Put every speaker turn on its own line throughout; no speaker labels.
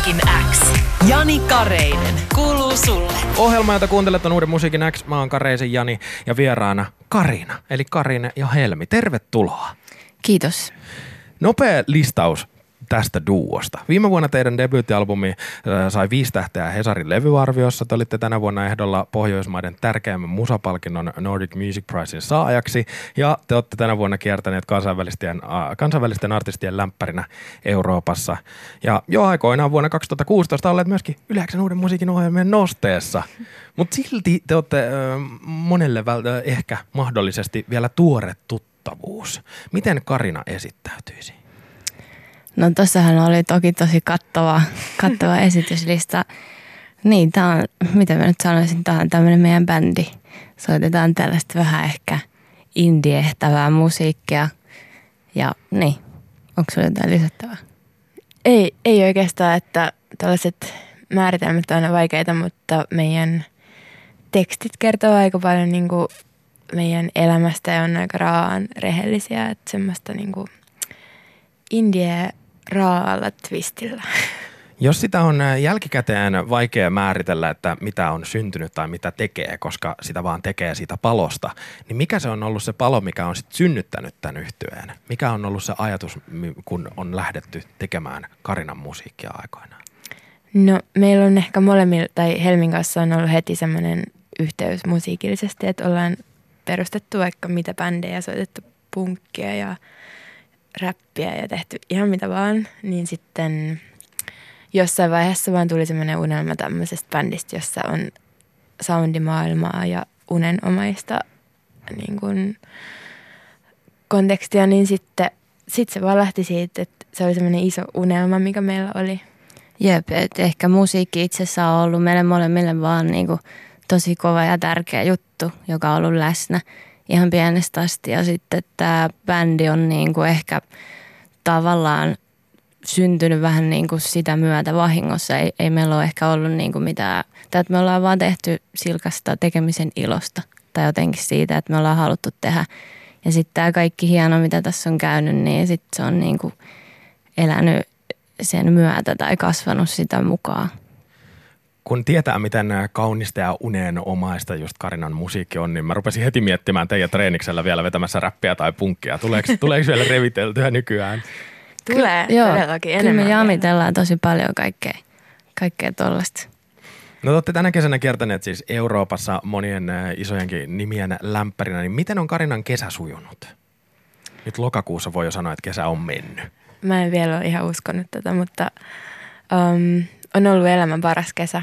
Musiikin X. Jani Kareinen. Kuuluu sulle.
Ohjelma, jota kuuntelet on Uuden musiikin X. Mä oon Kareisen Jani ja vieraana Karina, eli Karine ja Helmi. Tervetuloa.
Kiitos.
Nopea listaus tästä duosta. Viime vuonna teidän debyyttialbumi äh, sai viisi tähteä Hesarin levyarviossa. Te olitte tänä vuonna ehdolla Pohjoismaiden tärkeimmän musapalkinnon Nordic Music Prizein saajaksi. Ja te olette tänä vuonna kiertäneet kansainvälisten, äh, kansainvälisten artistien lämpärinä Euroopassa. Ja jo aikoinaan vuonna 2016 olleet myöskin Yleensä uuden musiikin ohjelmien nosteessa. Mutta silti te olette äh, monelle ehkä mahdollisesti vielä tuore tuttavuus. Miten Karina esittäytyisi?
No tossahan oli toki tosi kattava, kattava esityslista. Niin, tää on, mitä mä nyt sanoisin, tää on tämmönen meidän bändi. Soitetaan tällaista vähän ehkä indiehtävää musiikkia. Ja niin, onko sulla jotain lisättävää?
Ei, ei oikeastaan, että tällaiset määritelmät on aina vaikeita, mutta meidän tekstit kertoo aika paljon niin kuin meidän elämästä ja on aika raaan rehellisiä, että semmoista niin kuin indie raalla twistillä.
Jos sitä on äh, jälkikäteen vaikea määritellä, että mitä on syntynyt tai mitä tekee, koska sitä vaan tekee siitä palosta, niin mikä se on ollut se palo, mikä on sitten synnyttänyt tämän yhtyeen? Mikä on ollut se ajatus, kun on lähdetty tekemään Karinan musiikkia aikoinaan?
No meillä on ehkä molemmilla, tai Helmin kanssa on ollut heti semmoinen yhteys musiikillisesti, että ollaan perustettu vaikka mitä bändejä, soitettu punkkia ja räppiä ja tehty ihan mitä vaan, niin sitten jossain vaiheessa vaan tuli semmoinen unelma tämmöisestä bändistä, jossa on soundimaailmaa ja unenomaista niin kuin kontekstia, niin sitten sit se vaan lähti siitä, että se oli semmoinen iso unelma, mikä meillä oli.
Jep, että ehkä musiikki itsessä on ollut meille molemmille vaan niin kuin tosi kova ja tärkeä juttu, joka on ollut läsnä ihan pienestä asti. Ja sitten tämä bändi on niin kuin ehkä tavallaan syntynyt vähän niin kuin sitä myötä vahingossa. Ei, ei meillä ole ehkä ollut niin kuin mitään, tai että me ollaan vaan tehty silkasta tekemisen ilosta tai jotenkin siitä, että me ollaan haluttu tehdä. Ja sitten tämä kaikki hieno, mitä tässä on käynyt, niin sitten se on niin kuin elänyt sen myötä tai kasvanut sitä mukaan
kun tietää, miten kaunista ja uneenomaista just Karinan musiikki on, niin mä rupesin heti miettimään teidän treeniksellä vielä vetämässä räppiä tai punkkia. Tuleeko, tuleeko vielä reviteltyä nykyään?
Tulee
Ky- joo,
todellakin enemmän.
Kyllä me jamitellaan tosi paljon kaikkea, kaikkea tollasta.
No te olette tänä kesänä kiertäneet siis Euroopassa monien isojenkin nimien lämpärinä, niin miten on Karinan kesä sujunut? Nyt lokakuussa voi jo sanoa, että kesä on mennyt.
Mä en vielä ole ihan uskonut tätä, mutta um, on ollut elämän paras kesä.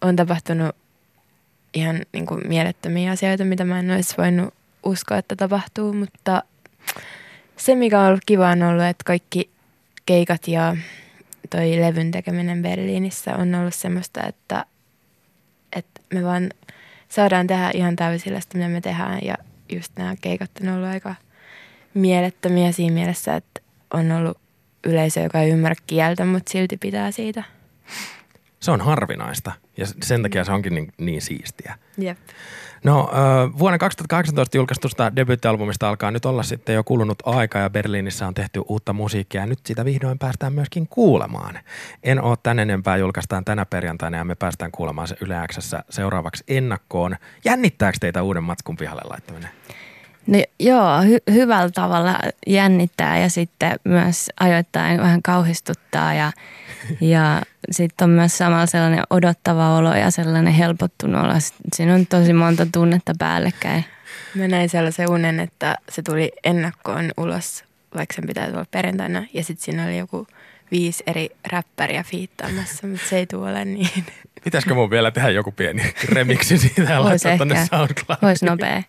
On tapahtunut ihan niin kuin mielettömiä asioita, mitä mä en olisi voinut uskoa, että tapahtuu, mutta se, mikä on ollut kiva, on ollut, että kaikki keikat ja toi levyn tekeminen Berliinissä on ollut semmoista, että, että me vaan saadaan tehdä ihan täysillä sitä, mitä me tehdään. Ja just nämä keikat on ollut aika mielettömiä siinä mielessä, että on ollut yleisö, joka ei ymmärrä kieltä, mutta silti pitää siitä –
se on harvinaista ja sen takia se onkin niin, niin siistiä.
Jep.
No vuonna 2018 julkaistusta debyyttialbumista alkaa nyt olla sitten jo kulunut aika ja Berliinissä on tehty uutta musiikkia ja nyt sitä vihdoin päästään myöskin kuulemaan. En ole tän enempää julkaistaan tänä perjantaina ja me päästään kuulemaan se Yle seuraavaksi ennakkoon. Jännittääkö teitä uuden matskun pihalle laittaminen?
No joo, hy- hyvällä tavalla jännittää ja sitten myös ajoittain vähän kauhistuttaa ja, ja sitten on myös samalla sellainen odottava olo ja sellainen helpottunut olo. Siinä on tosi monta tunnetta päällekkäin.
Mä näin sellaisen unen, että se tuli ennakkoon ulos, vaikka sen pitää tulla perjantaina ja sitten siinä oli joku viisi eri räppäriä fiittaamassa, mutta se ei tule ole niin.
Pitäisikö mun vielä tehdä joku pieni remiksi siitä ja laittaa tuonne SoundCloudiin?
Voisi nopea.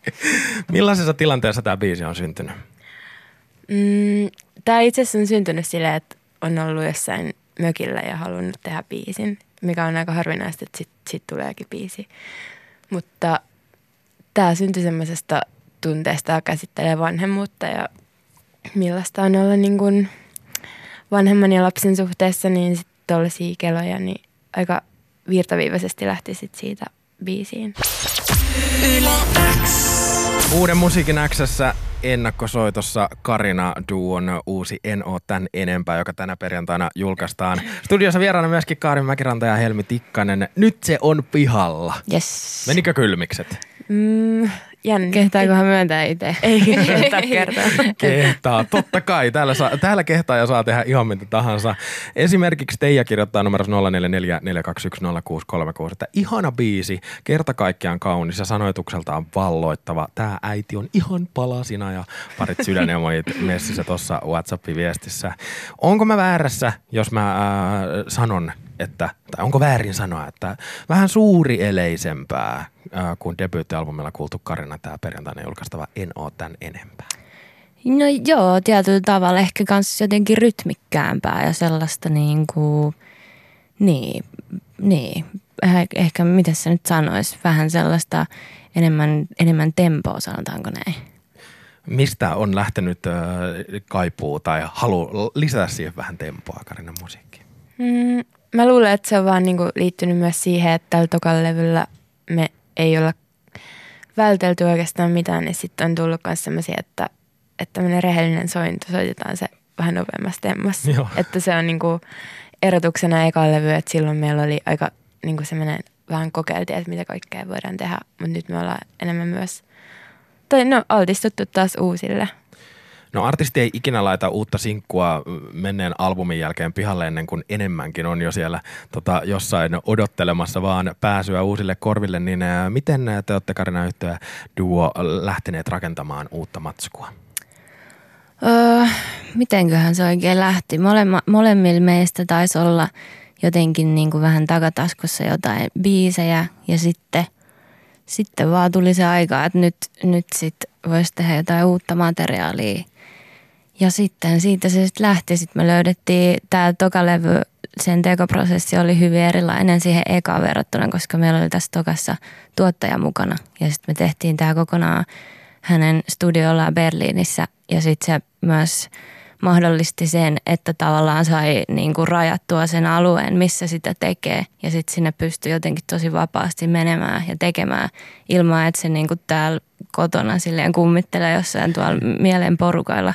Millaisessa tilanteessa tämä biisi on syntynyt?
Mm, tämä itse asiassa on syntynyt silleen, että on ollut jossain mökillä ja halunnut tehdä biisin, mikä on aika harvinaista, että sitten sit tuleekin biisi. Mutta tämä syntyi semmoisesta tunteesta, joka käsittelee vanhemmuutta ja millaista on olla niin kuin vanhemman ja lapsen suhteessa, niin sitten tuollaisia keloja, niin aika virtaviivaisesti lähti sit siitä biisiin.
Uuden musiikin Xssä ennakkosoitossa Karina Duon uusi En oo tän enempää, joka tänä perjantaina julkaistaan. Studiossa vieraana myöskin Kaarin Mäkiranta ja Helmi Tikkanen. Nyt se on pihalla.
Yes.
Menikö kylmikset?
Mm, jännitti.
Kehtaakohan myöntää itse?
Ei kehtaa kertoa.
Kehtaa, totta kai. Täällä, saa, täällä kehtaa ja saa tehdä ihan mitä tahansa. Esimerkiksi Teija kirjoittaa numerossa 0444210636, että ihana biisi, kerta kaikkiaan kaunis ja sanoitukseltaan valloittava. Tää äiti on ihan palasina ja parit sydänemojit messissä tuossa WhatsApp-viestissä. Onko mä väärässä, jos mä äh, sanon, että, tai onko väärin sanoa, että vähän suuri eleisempää äh, kuin debyyttialbumilla kuultu Karina tämä perjantaina julkaistava En oo tän enempää.
No joo, tietyllä tavalla ehkä kans jotenkin rytmikkäämpää ja sellaista niin kuin, niin, niin, eh- ehkä miten se nyt sanoisi, vähän sellaista enemmän, enemmän tempoa sanotaanko näin.
Mistä on lähtenyt äh, kaipuu tai halu lisätä siihen vähän tempoa Karinan musiikkiin?
Mm, mä luulen, että se on vaan niinku liittynyt myös siihen, että tällä tokalla levyllä me ei olla vältelty oikeastaan mitään, niin sitten on tullut myös sellaisia, että, että tämmöinen rehellinen sointu soitetaan se vähän nopeammassa temmossa.
Joo.
Että se on niinku erotuksena eka levy, että silloin meillä oli aika niinku semmoinen, vähän kokeiltiin, että mitä kaikkea voidaan tehdä, mutta nyt me ollaan enemmän myös, tai no altistuttu taas uusille.
No artisti ei ikinä laita uutta sinkkua menneen albumin jälkeen pihalle ennen kuin enemmänkin on jo siellä tota, jossain odottelemassa vaan pääsyä uusille korville, niin ää, miten te olette Karina Yhtyä duo lähteneet rakentamaan uutta matskua?
Öö, mitenköhän se oikein lähti? Molemma, molemmilla meistä taisi olla jotenkin niin kuin vähän takataskussa jotain biisejä ja sitten, sitten vaan tuli se aika, että nyt, nyt sitten voisi tehdä jotain uutta materiaalia. Ja sitten siitä se sitten lähti. Sitten me löydettiin tämä tokalevy, sen tekoprosessi oli hyvin erilainen siihen ekaan verrattuna, koska meillä oli tässä tokassa tuottaja mukana. Ja sitten me tehtiin tämä kokonaan hänen studiollaan Berliinissä ja sitten se myös mahdollisti sen, että tavallaan sai niin kuin rajattua sen alueen, missä sitä tekee. Ja sitten sinne pystyi jotenkin tosi vapaasti menemään ja tekemään ilman, että se niin kuin täällä kotona silleen kummittelee jossain tuolla mielen porukailla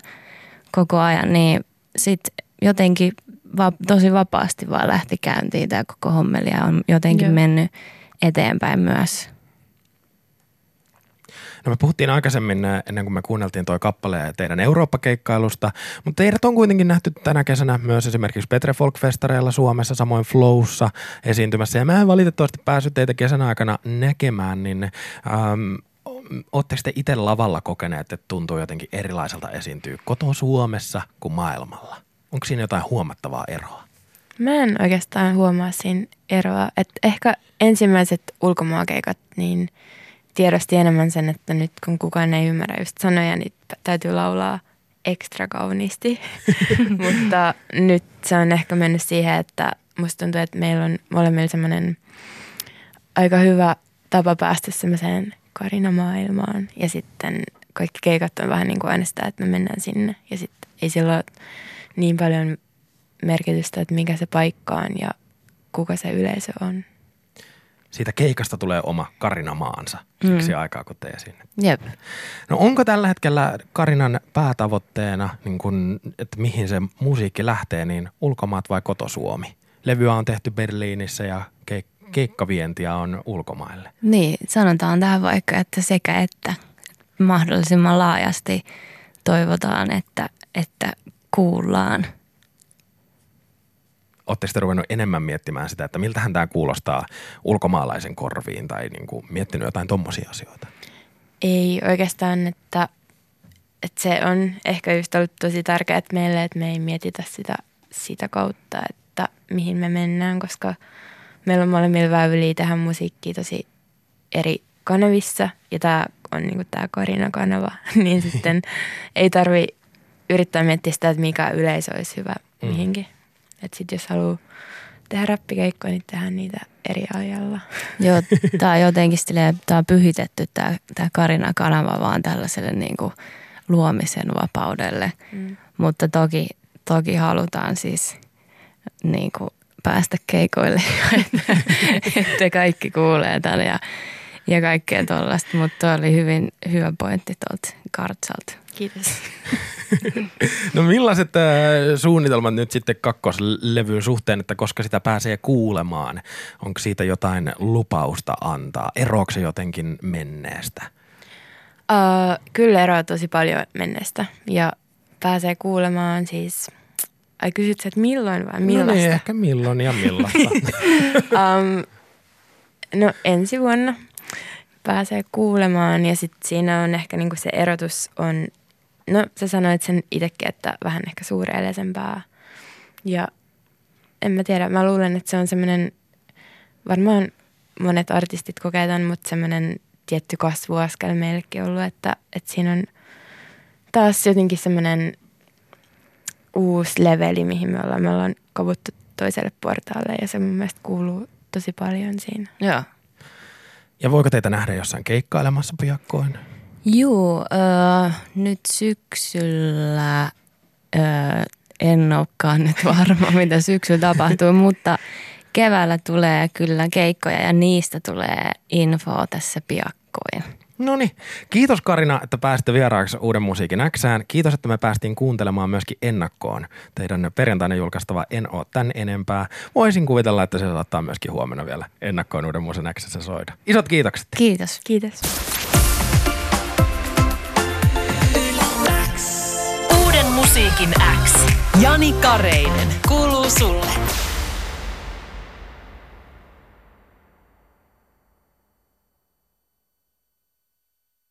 koko ajan. Niin sitten jotenkin va- tosi vapaasti vaan lähti käyntiin tämä koko hommeli ja on jotenkin
Joo.
mennyt eteenpäin myös.
No me puhuttiin aikaisemmin ää, ennen kuin me kuunneltiin toi kappale teidän Eurooppa-keikkailusta, mutta teidät on kuitenkin nähty tänä kesänä myös esimerkiksi Petre Folk-festareilla Suomessa, samoin Flowssa esiintymässä. Ja mä en valitettavasti päässyt teitä kesän aikana näkemään, niin ähm, Oletteko te itse lavalla kokeneet, että tuntuu jotenkin erilaiselta esiintyä koto Suomessa kuin maailmalla? Onko siinä jotain huomattavaa eroa?
Mä en oikeastaan huomaa siinä eroa. Että ehkä ensimmäiset ulkomaakeikat niin tiedosti enemmän sen, että nyt kun kukaan ei ymmärrä just sanoja, niin täytyy laulaa ekstra kauniisti. Mutta nyt se on ehkä mennyt siihen, että musta tuntuu, että meillä on molemmilla semmoinen aika hyvä tapa päästä semmoiseen karinamaailmaan. Ja sitten kaikki keikat on vähän niin kuin aina sitä, että me mennään sinne. Ja sitten ei sillä ole niin paljon merkitystä, että mikä se paikka on ja kuka se yleisö on.
Siitä keikasta tulee oma Karina maansa siksi mm. aikaa, kun te esiinnyt.
Jep.
No onko tällä hetkellä Karinan päätavoitteena, niin kun, että mihin se musiikki lähtee, niin ulkomaat vai kotosuomi? Levyä on tehty Berliinissä ja keik- keikkavientiä on ulkomaille.
Niin, sanotaan tähän vaikka, että sekä että mahdollisimman laajasti toivotaan, että, että kuullaan.
Oletteko te ruvennut enemmän miettimään sitä, että miltähän tämä kuulostaa ulkomaalaisen korviin tai niin kuin miettinyt jotain tommosia asioita?
Ei oikeastaan, että, että se on ehkä just ollut tosi tärkeää että meille, että me ei mietitä sitä, sitä kautta, että mihin me mennään, koska meillä on molemmilla väyliä tähän musiikkiin tosi eri kanavissa ja tämä on niinku tämä Karina-kanava, niin sitten ei tarvi yrittää miettiä sitä, että mikä yleisö olisi hyvä mihinkin. Että sitten jos haluaa tehdä räppikeikkoja, niin tehdään niitä eri ajalla.
Joo, tämä on jotenkin silleen, tää on pyhitetty tämä tää Karina-kanava vaan tällaiselle niin kuin luomisen vapaudelle.
Mm.
Mutta toki, toki halutaan siis niin kuin päästä keikoille, että, että kaikki kuulee tämän ja, ja kaikkea tuollaista. Mutta tuo oli hyvin hyvä pointti tuolta Kartsalta.
Kiitos.
No millaiset äh, suunnitelmat nyt sitten kakkoslevyyn suhteen, että koska sitä pääsee kuulemaan? Onko siitä jotain lupausta antaa? Eroako se jotenkin menneestä?
Uh, kyllä eroaa tosi paljon menneestä ja pääsee kuulemaan siis, ai kysyt sä, että milloin vai millaista?
No niin, ehkä milloin ja millaista.
um, no ensi vuonna pääsee kuulemaan ja sitten siinä on ehkä niinku se erotus on, no sä sanoit sen itsekin, että vähän ehkä suureellisempää ja en mä tiedä, mä luulen, että se on semmoinen, varmaan monet artistit kokee tämän, mutta semmoinen tietty kasvuaskel meillekin ollut, että, että siinä on taas jotenkin semmoinen uusi leveli, mihin me ollaan, me ollaan kovuttu toiselle portaalle ja se mun mielestä kuuluu tosi paljon siinä.
Joo.
Ja voiko teitä nähdä jossain keikkailemassa piakkoin?
Juu, öö, nyt syksyllä öö, en olekaan nyt varma, mitä syksyllä tapahtuu, mutta keväällä tulee kyllä keikkoja ja niistä tulee infoa tässä piakkoin.
No niin. Kiitos Karina, että pääsitte vieraaksi Uuden musiikin Xään. Kiitos, että me päästiin kuuntelemaan myöskin ennakkoon teidän perjantaina julkaistava En oo tän enempää. Voisin kuvitella, että se saattaa myöskin huomenna vielä ennakkoon Uuden musiikin Xssä soida. Isot kiitokset.
Kiitos.
Kiitos.
Musiikin X. Jani Kareinen. Kuuluu sulle.